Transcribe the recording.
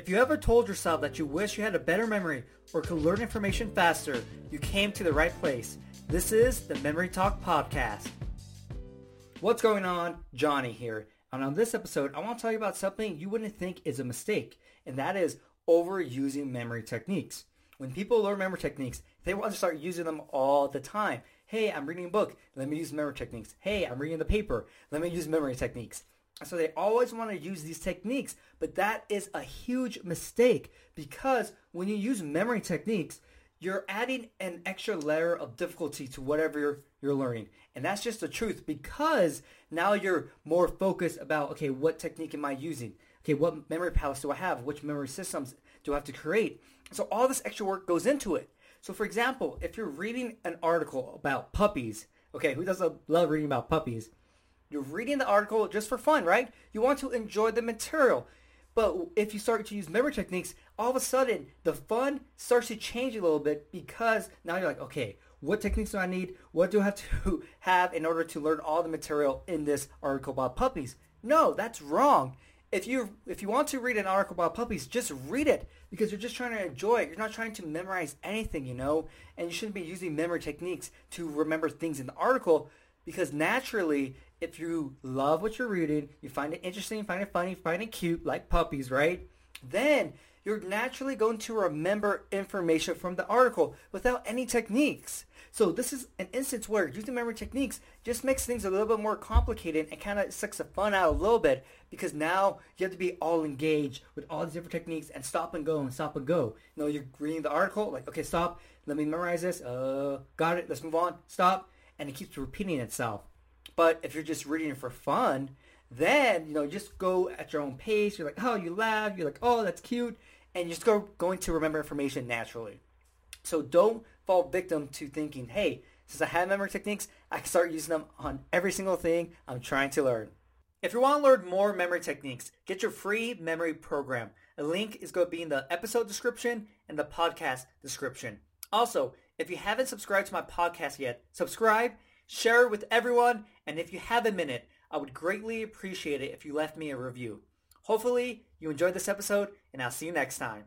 If you ever told yourself that you wish you had a better memory or could learn information faster, you came to the right place. This is the Memory Talk Podcast. What's going on? Johnny here. And on this episode, I want to tell you about something you wouldn't think is a mistake, and that is overusing memory techniques. When people learn memory techniques, they want to start using them all the time. Hey, I'm reading a book. Let me use memory techniques. Hey, I'm reading the paper. Let me use memory techniques. So they always want to use these techniques, but that is a huge mistake because when you use memory techniques, you're adding an extra layer of difficulty to whatever you're, you're learning. And that's just the truth because now you're more focused about, okay, what technique am I using? Okay, what memory palace do I have? Which memory systems do I have to create? So all this extra work goes into it. So for example, if you're reading an article about puppies, okay, who doesn't love reading about puppies? You're reading the article just for fun, right? You want to enjoy the material. But if you start to use memory techniques, all of a sudden the fun starts to change a little bit because now you're like, okay, what techniques do I need? What do I have to have in order to learn all the material in this article about puppies? No, that's wrong. If you if you want to read an article about puppies, just read it because you're just trying to enjoy it. You're not trying to memorize anything, you know, and you shouldn't be using memory techniques to remember things in the article because naturally if you love what you're reading, you find it interesting, find it funny, find it cute, like puppies, right? Then you're naturally going to remember information from the article without any techniques. So this is an instance where using memory techniques just makes things a little bit more complicated and kind of sucks the fun out a little bit because now you have to be all engaged with all these different techniques and stop and go and stop and go. You know, you're reading the article, like, okay, stop, let me memorize this, uh, got it, let's move on, stop, and it keeps repeating itself. But if you're just reading it for fun, then you know just go at your own pace. You're like, oh, you laugh. You're like, oh, that's cute, and you just go going to remember information naturally. So don't fall victim to thinking, hey, since I have memory techniques, I can start using them on every single thing I'm trying to learn. If you want to learn more memory techniques, get your free memory program. A link is going to be in the episode description and the podcast description. Also, if you haven't subscribed to my podcast yet, subscribe share it with everyone, and if you have a minute, I would greatly appreciate it if you left me a review. Hopefully, you enjoyed this episode, and I'll see you next time.